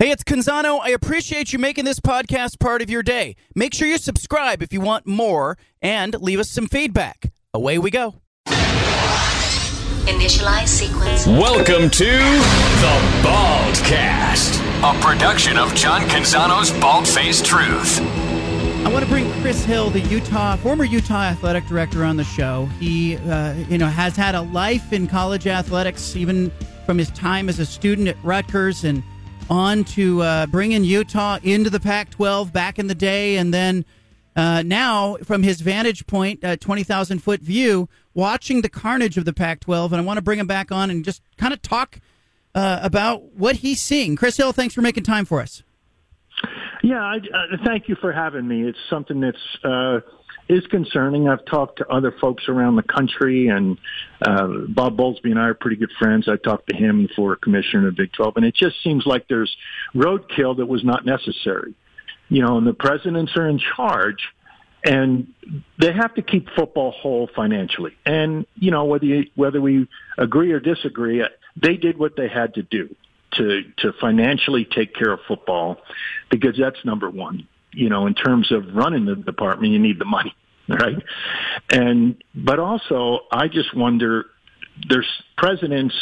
Hey, it's Canzano. I appreciate you making this podcast part of your day. Make sure you subscribe if you want more and leave us some feedback. Away we go. Initialize sequence. Welcome to the Baldcast, a production of John Canzano's Bald Faced Truth. I want to bring Chris Hill, the Utah former Utah athletic director, on the show. He, uh, you know, has had a life in college athletics, even from his time as a student at Rutgers, and on to uh, bringing Utah into the Pac-12 back in the day, and then uh, now from his vantage point, uh, twenty thousand foot view, watching the carnage of the Pac-12. And I want to bring him back on and just kind of talk uh, about what he's seeing. Chris Hill, thanks for making time for us. Yeah, I, uh, thank you for having me. It's something that's uh, is concerning. I've talked to other folks around the country, and uh, Bob Bowlesby and I are pretty good friends. I talked to him for commissioner of Big 12, and it just seems like there's roadkill that was not necessary. You know, and the presidents are in charge, and they have to keep football whole financially. And you know, whether you, whether we agree or disagree, they did what they had to do to to financially take care of football because that's number one. You know, in terms of running the department, you need the money, right? And but also, I just wonder. There's presidents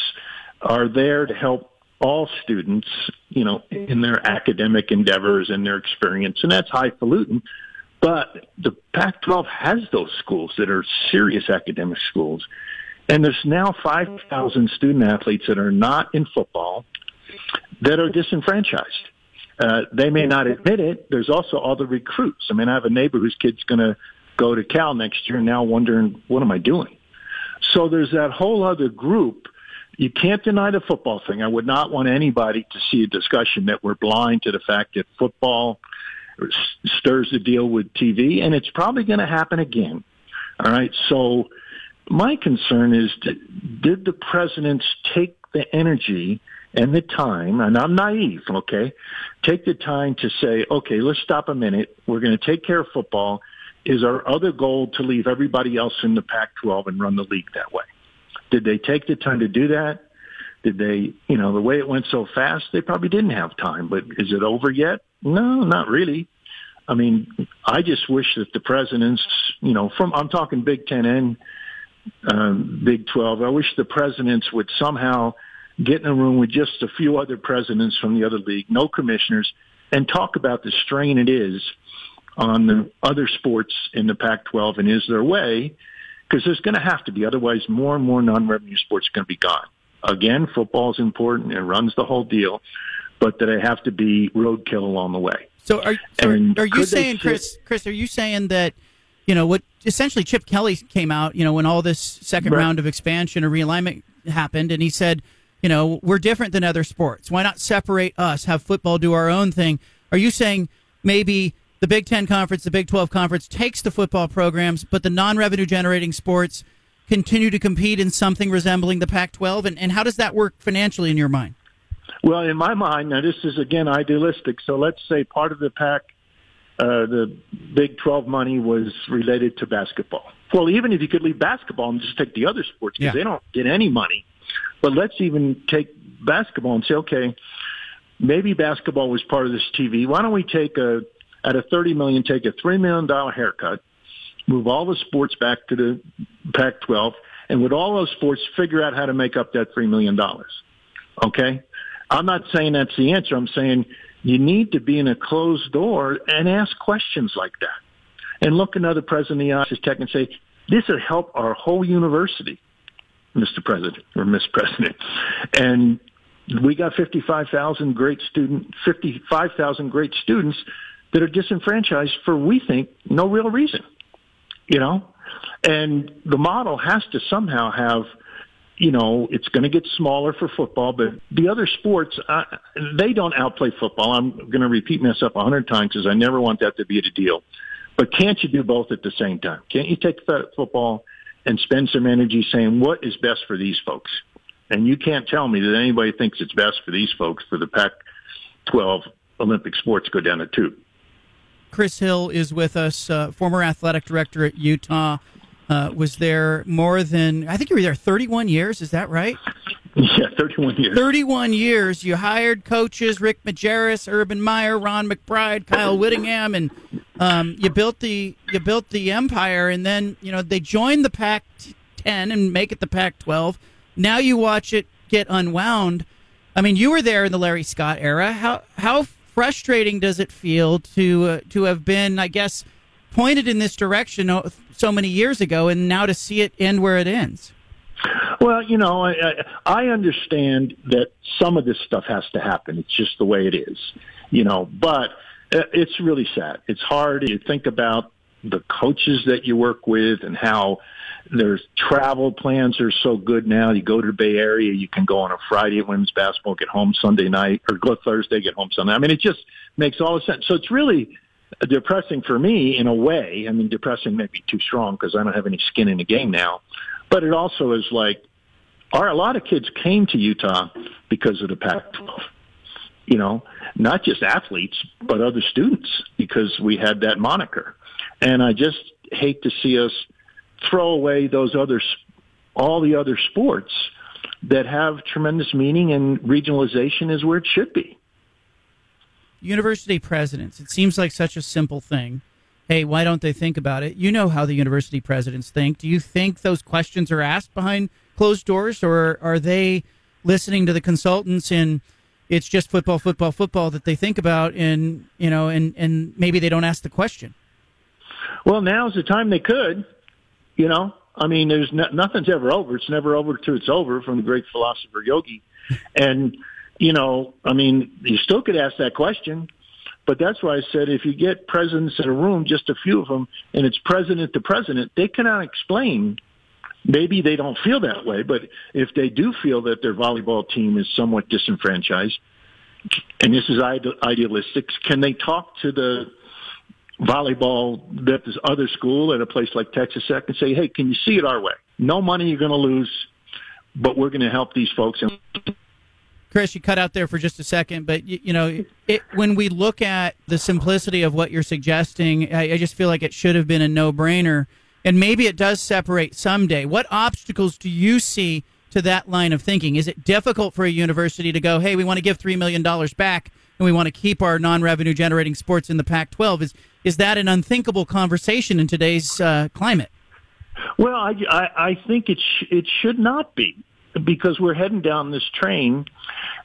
are there to help all students, you know, in their academic endeavors and their experience, and that's highfalutin. But the Pac-12 has those schools that are serious academic schools, and there's now 5,000 student athletes that are not in football that are disenfranchised. Uh, they may not admit it. There's also all the recruits. I mean, I have a neighbor whose kid's going to go to Cal next year, now wondering what am I doing. So there's that whole other group. You can't deny the football thing. I would not want anybody to see a discussion that we're blind to the fact that football stirs the deal with TV, and it's probably going to happen again. All right. So my concern is, did the presidents take the energy and the time, and I'm naive, okay, take the time to say, okay, let's stop a minute. We're going to take care of football. Is our other goal to leave everybody else in the Pac-12 and run the league that way? Did they take the time to do that? Did they, you know, the way it went so fast, they probably didn't have time. But is it over yet? No, not really. I mean, I just wish that the presidents, you know, from I'm talking Big Ten and um, Big Twelve. I wish the presidents would somehow get in a room with just a few other presidents from the other league, no commissioners, and talk about the strain it is on the other sports in the Pac-12 and is there a way? Because there's going to have to be. Otherwise, more and more non-revenue sports are going to be gone. Again, football is important. It runs the whole deal. But that it have to be roadkill along the way. So are, so are you saying, Chris, Chris, are you saying that, you know, what essentially Chip Kelly came out, you know, when all this second right. round of expansion or realignment happened, and he said, you know, we're different than other sports. Why not separate us, have football do our own thing? Are you saying maybe the Big Ten Conference, the Big 12 Conference takes the football programs, but the non revenue generating sports continue to compete in something resembling the Pac 12? And, and how does that work financially in your mind? Well, in my mind, now this is again idealistic. So let's say part of the Pac, uh, the Big 12 money was related to basketball. Well, even if you could leave basketball and just take the other sports because yeah. they don't get any money but let's even take basketball and say, okay, maybe basketball was part of this TV. Why don't we take a at a thirty million, take a three million dollar haircut, move all the sports back to the Pac-12, and with all those sports, figure out how to make up that three million dollars. Okay, I'm not saying that's the answer. I'm saying you need to be in a closed door and ask questions like that, and look another president in the eye tech and say, this will help our whole university. Mr. President or Miss President. And we got 55,000 great student, 55,000 great students that are disenfranchised for, we think, no real reason, you know? And the model has to somehow have, you know, it's going to get smaller for football, but the other sports, uh, they don't outplay football. I'm going to repeat myself a hundred times because I never want that to be a deal. But can't you do both at the same time? Can't you take football and spend some energy saying what is best for these folks. And you can't tell me that anybody thinks it's best for these folks for the Pac-12 Olympic sports go down the tube. Chris Hill is with us, uh, former athletic director at Utah. Uh, was there more than I think you were there 31 years? Is that right? Yeah, 31 years. 31 years. You hired coaches Rick Majerus, Urban Meyer, Ron McBride, Kyle Whittingham, and um, you built the you built the empire. And then you know they joined the Pac-10 and make it the Pac-12. Now you watch it get unwound. I mean, you were there in the Larry Scott era. How how frustrating does it feel to uh, to have been, I guess, pointed in this direction so many years ago, and now to see it end where it ends? Well, you know, I, I understand that some of this stuff has to happen. It's just the way it is, you know. But uh, it's really sad. It's hard to think about the coaches that you work with and how their travel plans are so good now. You go to the Bay Area, you can go on a Friday at women's basketball, get home Sunday night, or go Thursday, get home Sunday. I mean, it just makes all the sense. So it's really depressing for me in a way. I mean, depressing may be too strong because I don't have any skin in the game now. But it also is like are a lot of kids came to Utah because of the Pac-12. You know, not just athletes, but other students because we had that moniker. And I just hate to see us throw away those other, all the other sports that have tremendous meaning and regionalization is where it should be. University presidents, it seems like such a simple thing. Hey, why don't they think about it? You know how the university presidents think. Do you think those questions are asked behind closed doors, or are they listening to the consultants and it's just football, football, football that they think about, and you know, and and maybe they don't ask the question. Well, now's the time they could. You know, I mean, there's no, nothing's ever over. It's never over till it's over, from the great philosopher Yogi. And you know, I mean, you still could ask that question. But that's why I said if you get presidents in a room, just a few of them, and it's president to president, they cannot explain Maybe they don't feel that way, but if they do feel that their volleyball team is somewhat disenfranchised, and this is idealistic, can they talk to the volleyball that this other school at a place like Texas Tech and say, hey, can you see it our way? No money you're going to lose, but we're going to help these folks. Chris, you cut out there for just a second, but you, you know, it, when we look at the simplicity of what you're suggesting, I, I just feel like it should have been a no-brainer and maybe it does separate someday. What obstacles do you see to that line of thinking? Is it difficult for a university to go, hey, we want to give $3 million back and we want to keep our non revenue generating sports in the Pac 12? Is, is that an unthinkable conversation in today's uh, climate? Well, I, I, I think it, sh- it should not be because we're heading down this train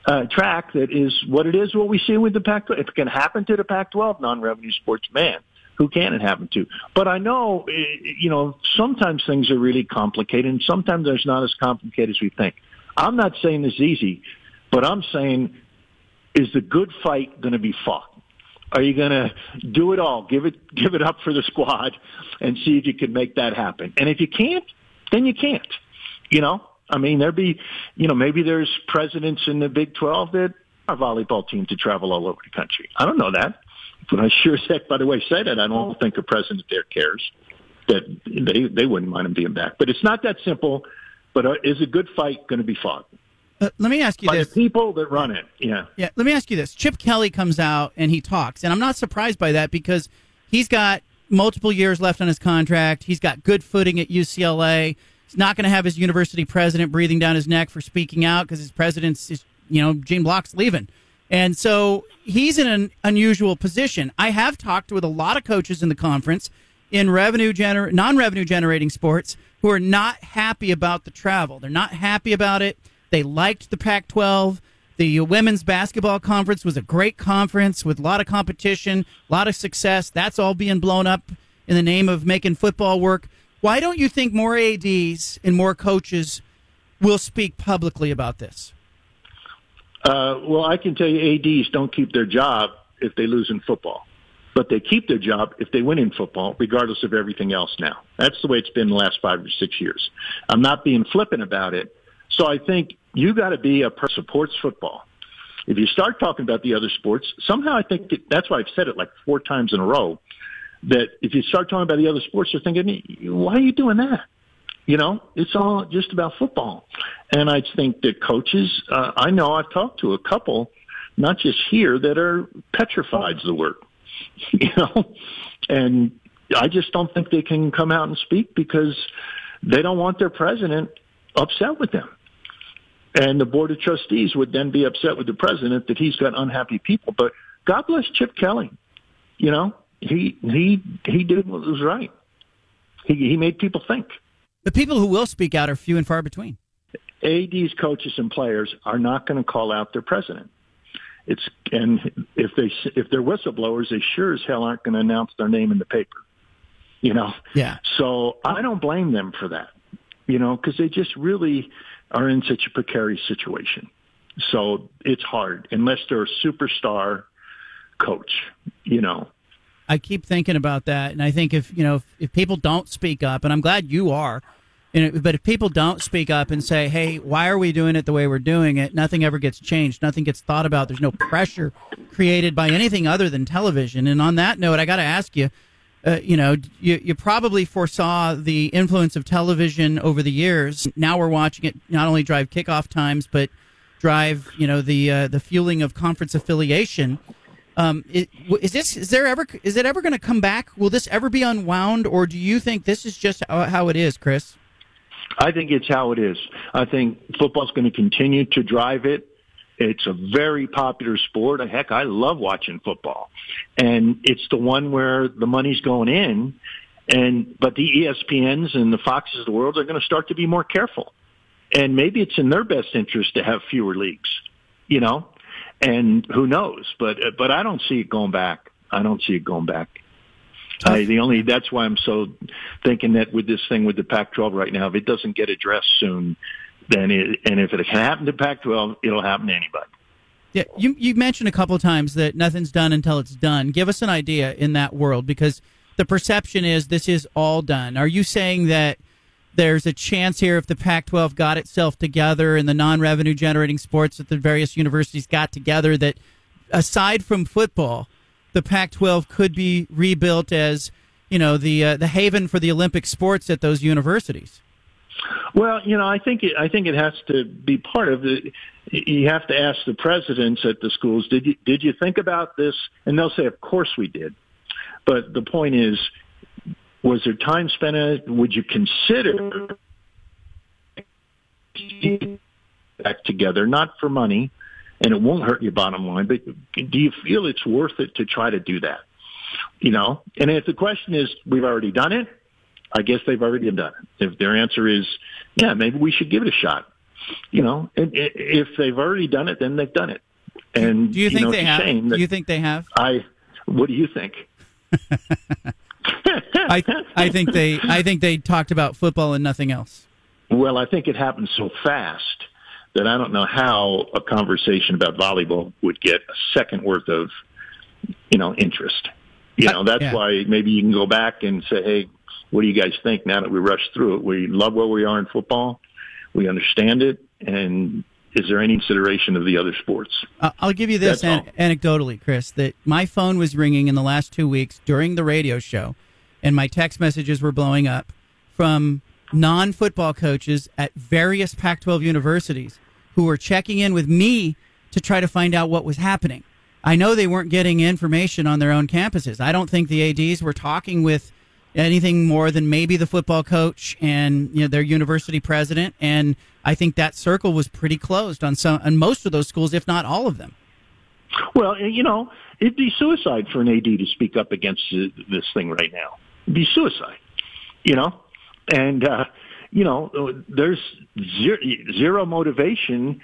uh, track that is what it is, what we see with the Pac-12. If it can happen to the Pac-12 non-revenue sports, man, who can it happen to? But I know, eh, you know, sometimes things are really complicated, and sometimes there's not as complicated as we think. I'm not saying it's easy, but I'm saying, is the good fight going to be fought? Are you going to do it all? Give it, give it up for the squad, and see if you can make that happen. And if you can't, then you can't. You know, I mean, there be, you know, maybe there's presidents in the Big 12 that are volleyball team to travel all over the country. I don't know that. But I sure as heck, by the way, say that I don't think a president there cares that they they wouldn't mind him being back. But it's not that simple. But uh, is a good fight going to be fought? Uh, let me ask you by this: the people that run it, yeah, yeah. Let me ask you this: Chip Kelly comes out and he talks, and I'm not surprised by that because he's got multiple years left on his contract. He's got good footing at UCLA. He's not going to have his university president breathing down his neck for speaking out because his president's, is, you know, Gene Block's leaving. And so he's in an unusual position. I have talked with a lot of coaches in the conference in revenue gener- non-revenue generating sports who are not happy about the travel. They're not happy about it. They liked the Pac-12. The women's basketball conference was a great conference with a lot of competition, a lot of success. That's all being blown up in the name of making football work. Why don't you think more ADs and more coaches will speak publicly about this? Uh, well, I can tell you ADs don't keep their job if they lose in football. But they keep their job if they win in football, regardless of everything else now. That's the way it's been the last five or six years. I'm not being flippant about it. So I think you got to be a person supports football. If you start talking about the other sports, somehow I think that, that's why I've said it like four times in a row, that if you start talking about the other sports, you're thinking, why are you doing that? You know, it's all just about football. And I think that coaches, uh, I know I've talked to a couple, not just here, that are petrified the word, you know, and I just don't think they can come out and speak because they don't want their president upset with them. And the board of trustees would then be upset with the president that he's got unhappy people. But God bless Chip Kelly. You know, he he he did what was right. He he made people think. The people who will speak out are few and far between. ADs, coaches, and players are not going to call out their president. It's and if they if they're whistleblowers, they sure as hell aren't going to announce their name in the paper. You know. Yeah. So I don't blame them for that. You know, because they just really are in such a precarious situation. So it's hard unless they're a superstar coach. You know. I keep thinking about that, and I think if you know if, if people don't speak up, and I'm glad you are but if people don't speak up and say, "Hey, why are we doing it the way we're doing it?" Nothing ever gets changed. Nothing gets thought about. There's no pressure created by anything other than television. And on that note, I got to ask you. Uh, you know, you, you probably foresaw the influence of television over the years. Now we're watching it not only drive kickoff times, but drive you know the uh, the fueling of conference affiliation. Um, is, is, this is there ever is it ever going to come back? Will this ever be unwound, or do you think this is just how, it is, Chris? I think it's how it is. I think football's going to continue to drive it. It's a very popular sport. Heck, I love watching football. And it's the one where the money's going in. And, but the ESPNs and the Foxes of the world are going to start to be more careful. And maybe it's in their best interest to have fewer leagues, you know? And who knows? But, but I don't see it going back. I don't see it going back. I, the only that's why I'm so thinking that with this thing with the Pac-12 right now, if it doesn't get addressed soon, then it, and if it can happen to Pac-12, it'll happen to anybody. Yeah, you you mentioned a couple of times that nothing's done until it's done. Give us an idea in that world because the perception is this is all done. Are you saying that there's a chance here if the Pac-12 got itself together and the non-revenue generating sports at the various universities got together that aside from football the Pac-12 could be rebuilt as you know the uh, the haven for the Olympic sports at those universities? Well, you know, I think it, I think it has to be part of the. You have to ask the presidents at the schools. Did you did you think about this? And they'll say, of course we did. But the point is, was there time spent in it? Would you consider back together, not for money, and it won't hurt your bottom line. But do you feel it's worth it to try to do that? You know, and if the question is, we've already done it, I guess they've already done it. If their answer is, yeah, maybe we should give it a shot. You know, if they've already done it, then they've done it. And do you think know, they have? Do you think they have? I. What do you think? I I think they I think they talked about football and nothing else. Well, I think it happened so fast that I don't know how a conversation about volleyball would get a second worth of, you know, interest. You know, that's yeah. why maybe you can go back and say, hey, what do you guys think now that we rushed through it? We love where we are in football. We understand it. And is there any consideration of the other sports? I'll give you this an- anecdotally, Chris, that my phone was ringing in the last two weeks during the radio show, and my text messages were blowing up from non football coaches at various Pac 12 universities who were checking in with me to try to find out what was happening. I know they weren't getting information on their own campuses. I don't think the ADs were talking with anything more than maybe the football coach and you know their university president and I think that circle was pretty closed on some on most of those schools if not all of them. Well, you know, it'd be suicide for an AD to speak up against this thing right now. It'd be suicide. You know? And uh you know, there's zero, zero motivation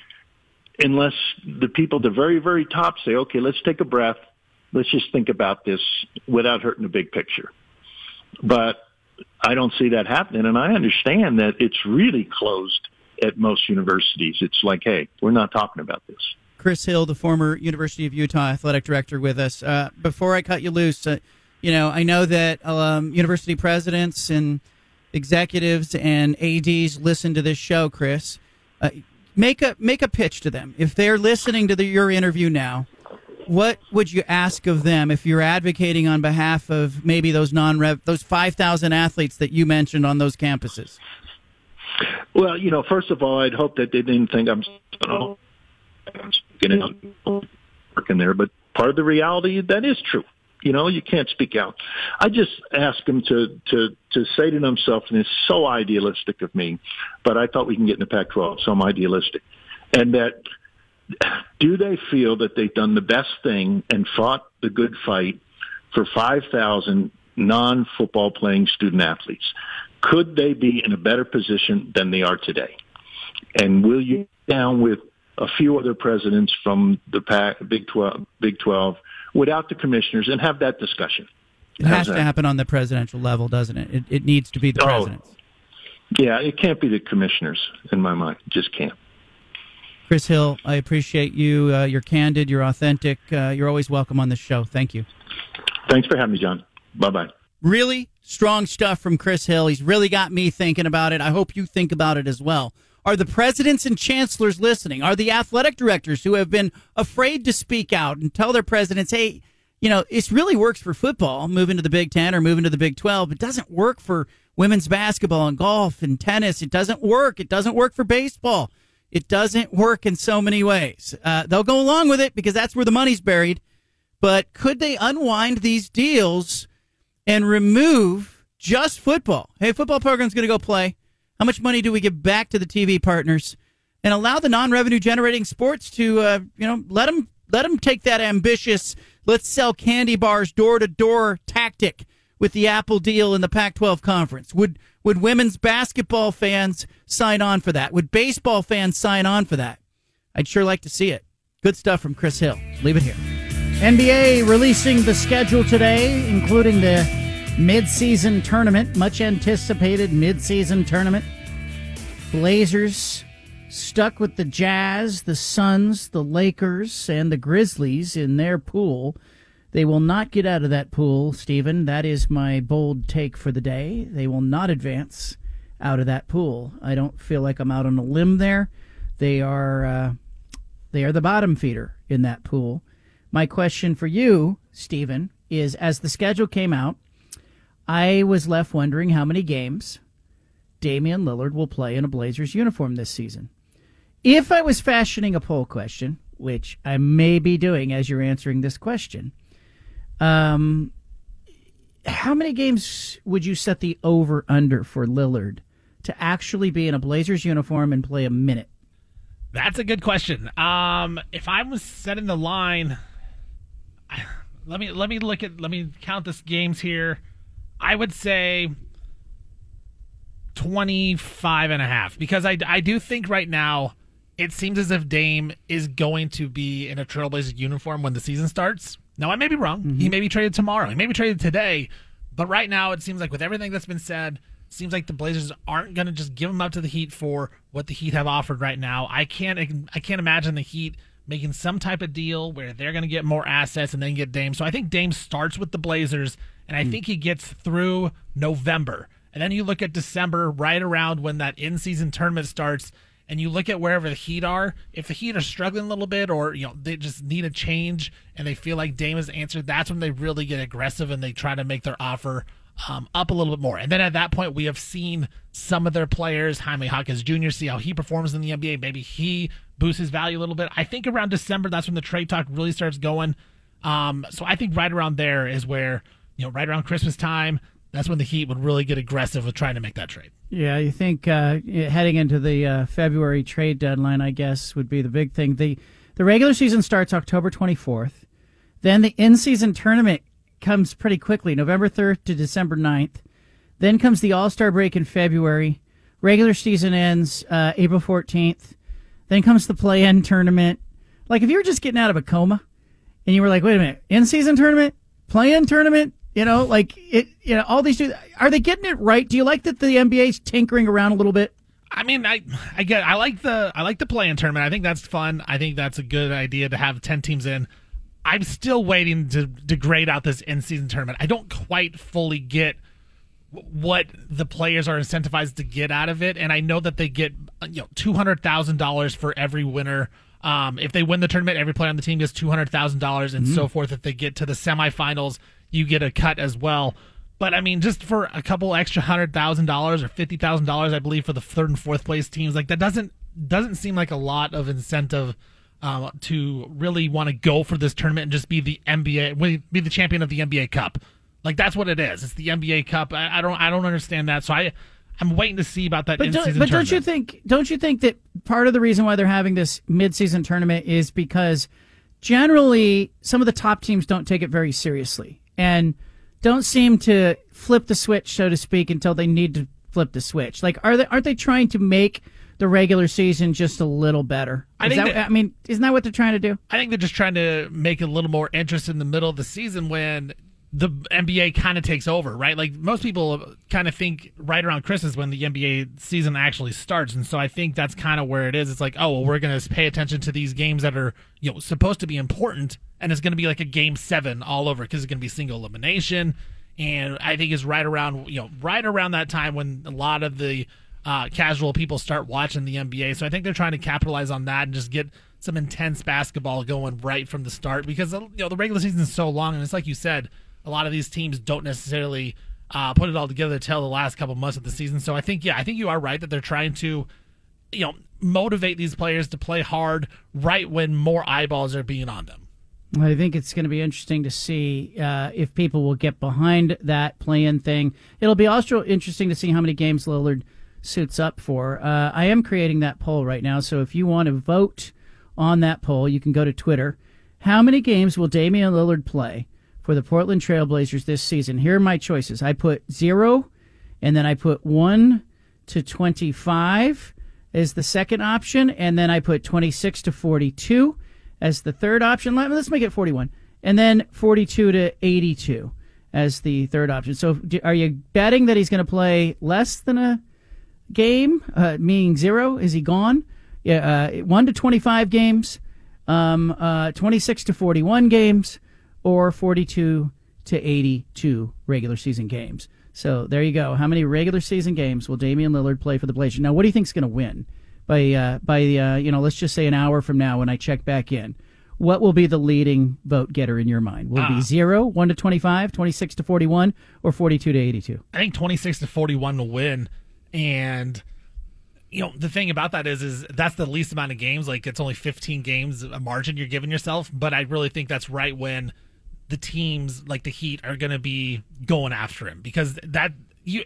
unless the people at the very, very top say, okay, let's take a breath. Let's just think about this without hurting the big picture. But I don't see that happening. And I understand that it's really closed at most universities. It's like, hey, we're not talking about this. Chris Hill, the former University of Utah athletic director, with us. Uh, before I cut you loose, uh, you know, I know that um, university presidents and executives and ads listen to this show, Chris, uh, make a make a pitch to them. If they're listening to the, your interview now, what would you ask of them if you're advocating on behalf of maybe those non those five thousand athletes that you mentioned on those campuses? Well, you know, first of all, I'd hope that they didn't think I'm getting working there, but part of the reality that is true. You know, you can't speak out. I just ask him to to to say to himself, and it's so idealistic of me, but I thought we can get in the Pac-12, so I'm idealistic. and that do they feel that they've done the best thing and fought the good fight for 5,000 non-football playing student athletes? Could they be in a better position than they are today? And will you down with a few other presidents from the Big 12, Big 12 without the commissioners and have that discussion? It has to happen on the presidential level, doesn't it? It, it needs to be the oh, presidents. Yeah, it can't be the commissioners in my mind. It just can't. Chris Hill, I appreciate you. Uh, you're candid. You're authentic. Uh, you're always welcome on the show. Thank you. Thanks for having me, John. Bye bye. Really strong stuff from Chris Hill. He's really got me thinking about it. I hope you think about it as well. Are the presidents and chancellors listening? Are the athletic directors who have been afraid to speak out and tell their presidents, hey, you know, it really works for football, moving to the Big Ten or moving to the Big 12. It doesn't work for women's basketball and golf and tennis. It doesn't work. It doesn't work for baseball. It doesn't work in so many ways. Uh, they'll go along with it because that's where the money's buried. But could they unwind these deals and remove just football? Hey, football program's going to go play. How much money do we give back to the TV partners? And allow the non-revenue generating sports to, uh, you know, let them let them take that ambitious let's sell candy bars door to door tactic with the Apple deal in the Pac-12 conference. Would would women's basketball fans sign on for that? Would baseball fans sign on for that? I'd sure like to see it. Good stuff from Chris Hill. Leave it here. NBA releasing the schedule today, including the mid-season tournament, much anticipated mid-season tournament. Blazers stuck with the Jazz, the Suns, the Lakers, and the Grizzlies in their pool. They will not get out of that pool, Stephen. That is my bold take for the day. They will not advance out of that pool. I don't feel like I'm out on a limb there. They are uh, they are the bottom feeder in that pool. My question for you, Stephen, is as the schedule came out, I was left wondering how many games Damian Lillard will play in a Blazers uniform this season. If I was fashioning a poll question, which I may be doing as you're answering this question, um, how many games would you set the over under for Lillard to actually be in a Blazers uniform and play a minute? That's a good question. Um, if I was setting the line, let me let me look at let me count this games here. I would say 25 and a half because I, I do think right now it seems as if Dame is going to be in a Trailblazers uniform when the season starts. Now, I may be wrong. Mm-hmm. He may be traded tomorrow. He may be traded today. But right now, it seems like with everything that's been said, seems like the Blazers aren't going to just give him up to the Heat for what the Heat have offered right now. I can't I can't imagine the Heat making some type of deal where they're going to get more assets and then get Dame. So I think Dame starts with the Blazers, and I mm. think he gets through November. And then you look at December, right around when that in-season tournament starts and you look at wherever the Heat are, if the Heat are struggling a little bit or you know they just need a change and they feel like Dame has answered, that's when they really get aggressive and they try to make their offer um, up a little bit more. And then at that point, we have seen some of their players, Jaime Jaquez Jr., see how he performs in the NBA. Maybe he boosts his value a little bit. I think around December, that's when the trade talk really starts going. Um, so I think right around there is where you know right around Christmas time that's when the Heat would really get aggressive with trying to make that trade. Yeah, you think uh, heading into the uh, February trade deadline, I guess, would be the big thing. the The regular season starts October twenty fourth. Then the in season tournament comes pretty quickly, November third to December 9th. Then comes the All Star break in February. Regular season ends uh, April fourteenth. Then comes the play in tournament. Like if you were just getting out of a coma, and you were like, "Wait a minute, in season tournament, play in tournament." You know, like it. You know, all these dudes are they getting it right? Do you like that the NBA's tinkering around a little bit? I mean, I I get I like the I like the play-in tournament. I think that's fun. I think that's a good idea to have ten teams in. I'm still waiting to, to grade out this in-season tournament. I don't quite fully get what the players are incentivized to get out of it, and I know that they get you know two hundred thousand dollars for every winner. Um, if they win the tournament, every player on the team gets two hundred thousand dollars, and mm-hmm. so forth. If they get to the semifinals, you get a cut as well. But I mean, just for a couple extra hundred thousand dollars or fifty thousand dollars, I believe for the third and fourth place teams, like that doesn't doesn't seem like a lot of incentive uh, to really want to go for this tournament and just be the NBA, be the champion of the NBA Cup. Like that's what it is. It's the NBA Cup. I, I don't I don't understand that. So I I'm waiting to see about that. But, in-season do, but don't you think? Don't you think that part of the reason why they're having this midseason tournament is because generally some of the top teams don't take it very seriously and don't seem to flip the switch, so to speak, until they need to flip the switch. Like, are they? Aren't they trying to make the regular season just a little better? I think that- that- I mean, isn't that what they're trying to do? I think they're just trying to make it a little more interest in the middle of the season when the NBA kind of takes over, right? Like most people kind of think right around Christmas when the NBA season actually starts, and so I think that's kind of where it is. It's like, oh, well, we're going to pay attention to these games that are you know supposed to be important, and it's going to be like a game seven all over because it's going to be single elimination, and I think it's right around you know right around that time when a lot of the uh, casual people start watching the NBA. So I think they're trying to capitalize on that and just get some intense basketball going right from the start because you know the regular season is so long and it's like you said, a lot of these teams don't necessarily uh, put it all together till the last couple months of the season. So I think yeah, I think you are right that they're trying to you know motivate these players to play hard right when more eyeballs are being on them. I think it's going to be interesting to see uh, if people will get behind that play-in thing. It'll be also interesting to see how many games Lillard suits up for. Uh, I am creating that poll right now, so if you want to vote on that poll, you can go to Twitter. How many games will Damian Lillard play for the Portland Trailblazers this season? Here are my choices. I put zero, and then I put one to twenty-five as the second option, and then I put twenty-six to forty-two as the third option. Let- Let's make it 41. And then 42 to 82 as the third option. So are you betting that he's going to play less than a game, uh, meaning zero? Is he gone? Yeah, uh, 1 to 25 games, um, uh, 26 to 41 games, or 42 to 82 regular season games. So there you go. How many regular season games will Damian Lillard play for the Blazers? Now, what do you think is going to win? by uh, by uh, you know let's just say an hour from now when I check back in. What will be the leading vote getter in your mind? Will it be zero, one to 25, 26 to 41, or 42 to 82? I think 26 to 41 will win. And you know, the thing about that is is that's the least amount of games. Like it's only 15 games a margin you're giving yourself, but I really think that's right when the teams like the Heat are going to be going after him because that you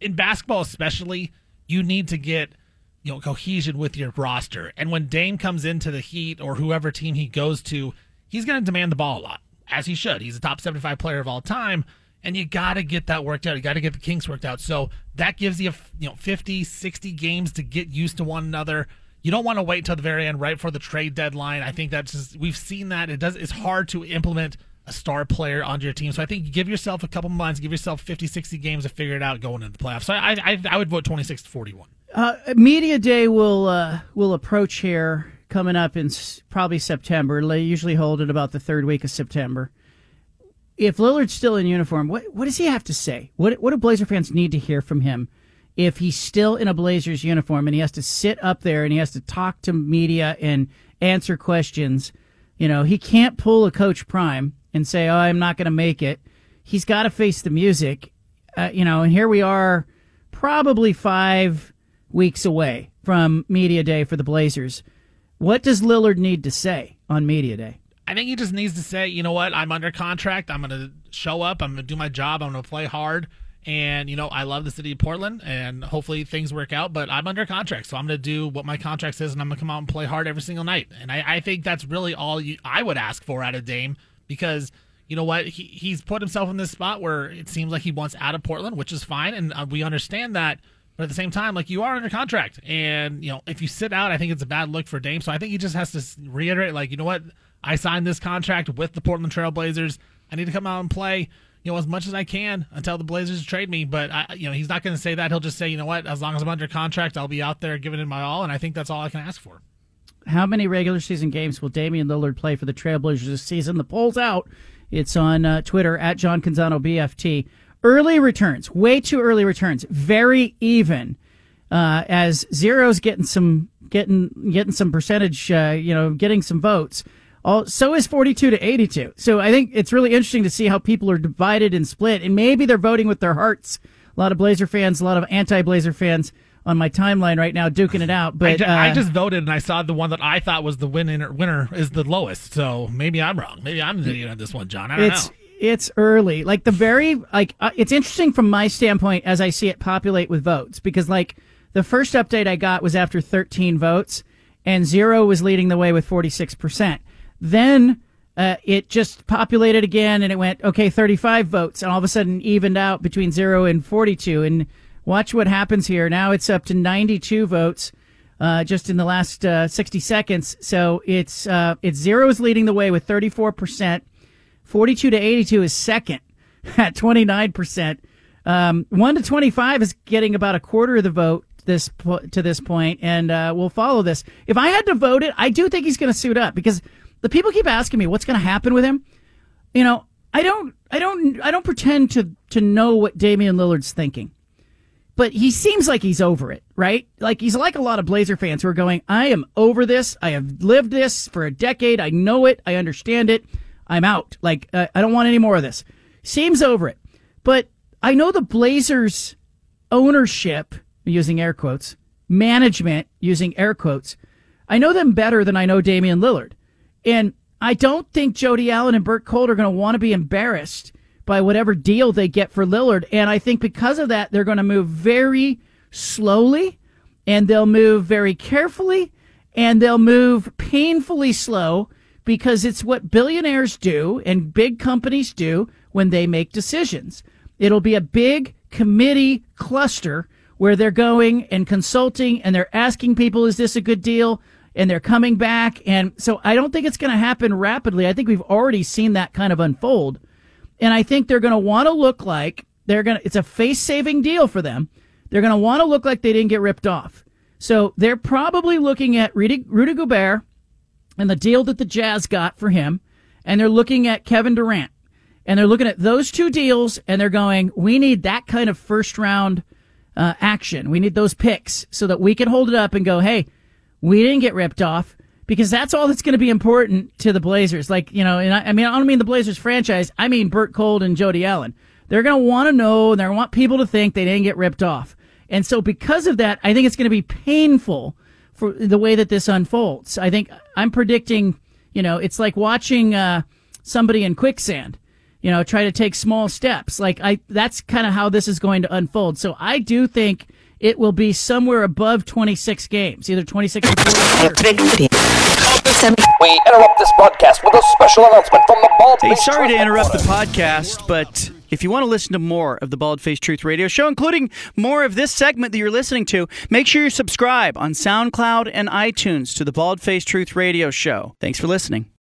in basketball especially, you need to get you know cohesion with your roster. And when Dame comes into the Heat or whoever team he goes to, he's going to demand the ball a lot, as he should. He's a top 75 player of all time, and you got to get that worked out. You got to get the kinks worked out. So that gives you you know 50, 60 games to get used to one another. You don't want to wait till the very end, right for the trade deadline. I think that's just we've seen that it does. It's hard to implement a star player onto your team. So I think you give yourself a couple months, give yourself 50, 60 games to figure it out going into the playoffs. So I I, I would vote 26 to 41. Uh, Media Day will uh, will approach here coming up in probably September. They usually hold it about the third week of September. If Lillard's still in uniform, what what does he have to say? What what do Blazer fans need to hear from him if he's still in a Blazers uniform and he has to sit up there and he has to talk to media and answer questions? You know, he can't pull a Coach Prime and say, "Oh, I'm not going to make it." He's got to face the music. Uh, you know, and here we are, probably five weeks away from Media Day for the Blazers. What does Lillard need to say on Media Day? I think he just needs to say, you know what, I'm under contract. I'm going to show up. I'm going to do my job. I'm going to play hard. And, you know, I love the city of Portland and hopefully things work out, but I'm under contract. So I'm going to do what my contract says and I'm going to come out and play hard every single night. And I, I think that's really all you, I would ask for out of Dame because, you know what, he, he's put himself in this spot where it seems like he wants out of Portland, which is fine. And uh, we understand that. But at the same time, like you are under contract, and you know if you sit out, I think it's a bad look for Dame. So I think he just has to reiterate, like you know what, I signed this contract with the Portland Trail Blazers. I need to come out and play, you know, as much as I can until the Blazers trade me. But I, you know, he's not going to say that. He'll just say, you know what, as long as I'm under contract, I'll be out there giving it my all, and I think that's all I can ask for. How many regular season games will Damian Lillard play for the Trailblazers this season? The poll's out. It's on uh, Twitter at John Canzano BFT. Early returns, way too early returns, very even. Uh, as Zero's getting some getting getting some percentage, uh, you know, getting some votes. All, so is 42 to 82. So I think it's really interesting to see how people are divided and split, and maybe they're voting with their hearts. A lot of Blazer fans, a lot of anti-Blazer fans on my timeline right now duking it out. But I, ju- I uh, just voted, and I saw the one that I thought was the winner winner is the lowest. So maybe I'm wrong. Maybe I'm the idiot on this one, John. I don't it's know. it's early. Like the very like uh, it's interesting from my standpoint as I see it populate with votes because like the first update I got was after 13 votes and zero was leading the way with 46%. Then uh, it just populated again and it went okay 35 votes and all of a sudden evened out between zero and 42 and watch what happens here. Now it's up to 92 votes. Uh, just in the last uh, 60 seconds. So it's uh, it's zero is leading the way with 34 percent. 42 to 82 is second at 29%. Um, 1 to 25 is getting about a quarter of the vote this to this point, and uh, we'll follow this. If I had to vote it, I do think he's going to suit up because the people keep asking me what's going to happen with him. You know, I don't, I don't, I don't pretend to to know what Damian Lillard's thinking, but he seems like he's over it, right? Like he's like a lot of Blazer fans who are going, "I am over this. I have lived this for a decade. I know it. I understand it." I'm out. Like, uh, I don't want any more of this. Seems over it. But I know the Blazers ownership, using air quotes, management, using air quotes. I know them better than I know Damian Lillard. And I don't think Jody Allen and Bert Kolde are going to want to be embarrassed by whatever deal they get for Lillard. And I think because of that, they're going to move very slowly and they'll move very carefully and they'll move painfully slow because it's what billionaires do and big companies do when they make decisions. It'll be a big committee cluster where they're going and consulting and they're asking people, is this a good deal? And they're coming back. And so I don't think it's going to happen rapidly. I think we've already seen that kind of unfold. And I think they're going to want to look like they're going to, it's a face saving deal for them. They're going to want to look like they didn't get ripped off. So they're probably looking at Rudy, Rudy Gobert and the deal that the Jazz got for him, and they're looking at Kevin Durant, and they're looking at those two deals, and they're going, we need that kind of first round uh, action. We need those picks so that we can hold it up and go, hey, we didn't get ripped off because that's all that's going to be important to the Blazers. Like, you know, and I, I mean, I don't mean the Blazers franchise. I mean Bert Kolde and Jody Allen. They're going to want to know, they're going to want people to think they didn't get ripped off. And so because of that, I think it's going to be painful for the way that this unfolds. I think I'm predicting, you know, it's like watching uh, somebody in quicksand, you know, try to take small steps. Like I, that's kind of how this is going to unfold. So I do think it will be somewhere above 26 games, either 26 or 40. We interrupt this broadcast with a special announcement from the Bald Hey, sorry to interrupt the podcast, but if you want to listen to more of the Bald Face Truth Radio Show, including more of this segment that you're listening to, make sure you subscribe on SoundCloud and iTunes to the Bald Face Truth Radio Show. Thanks for listening.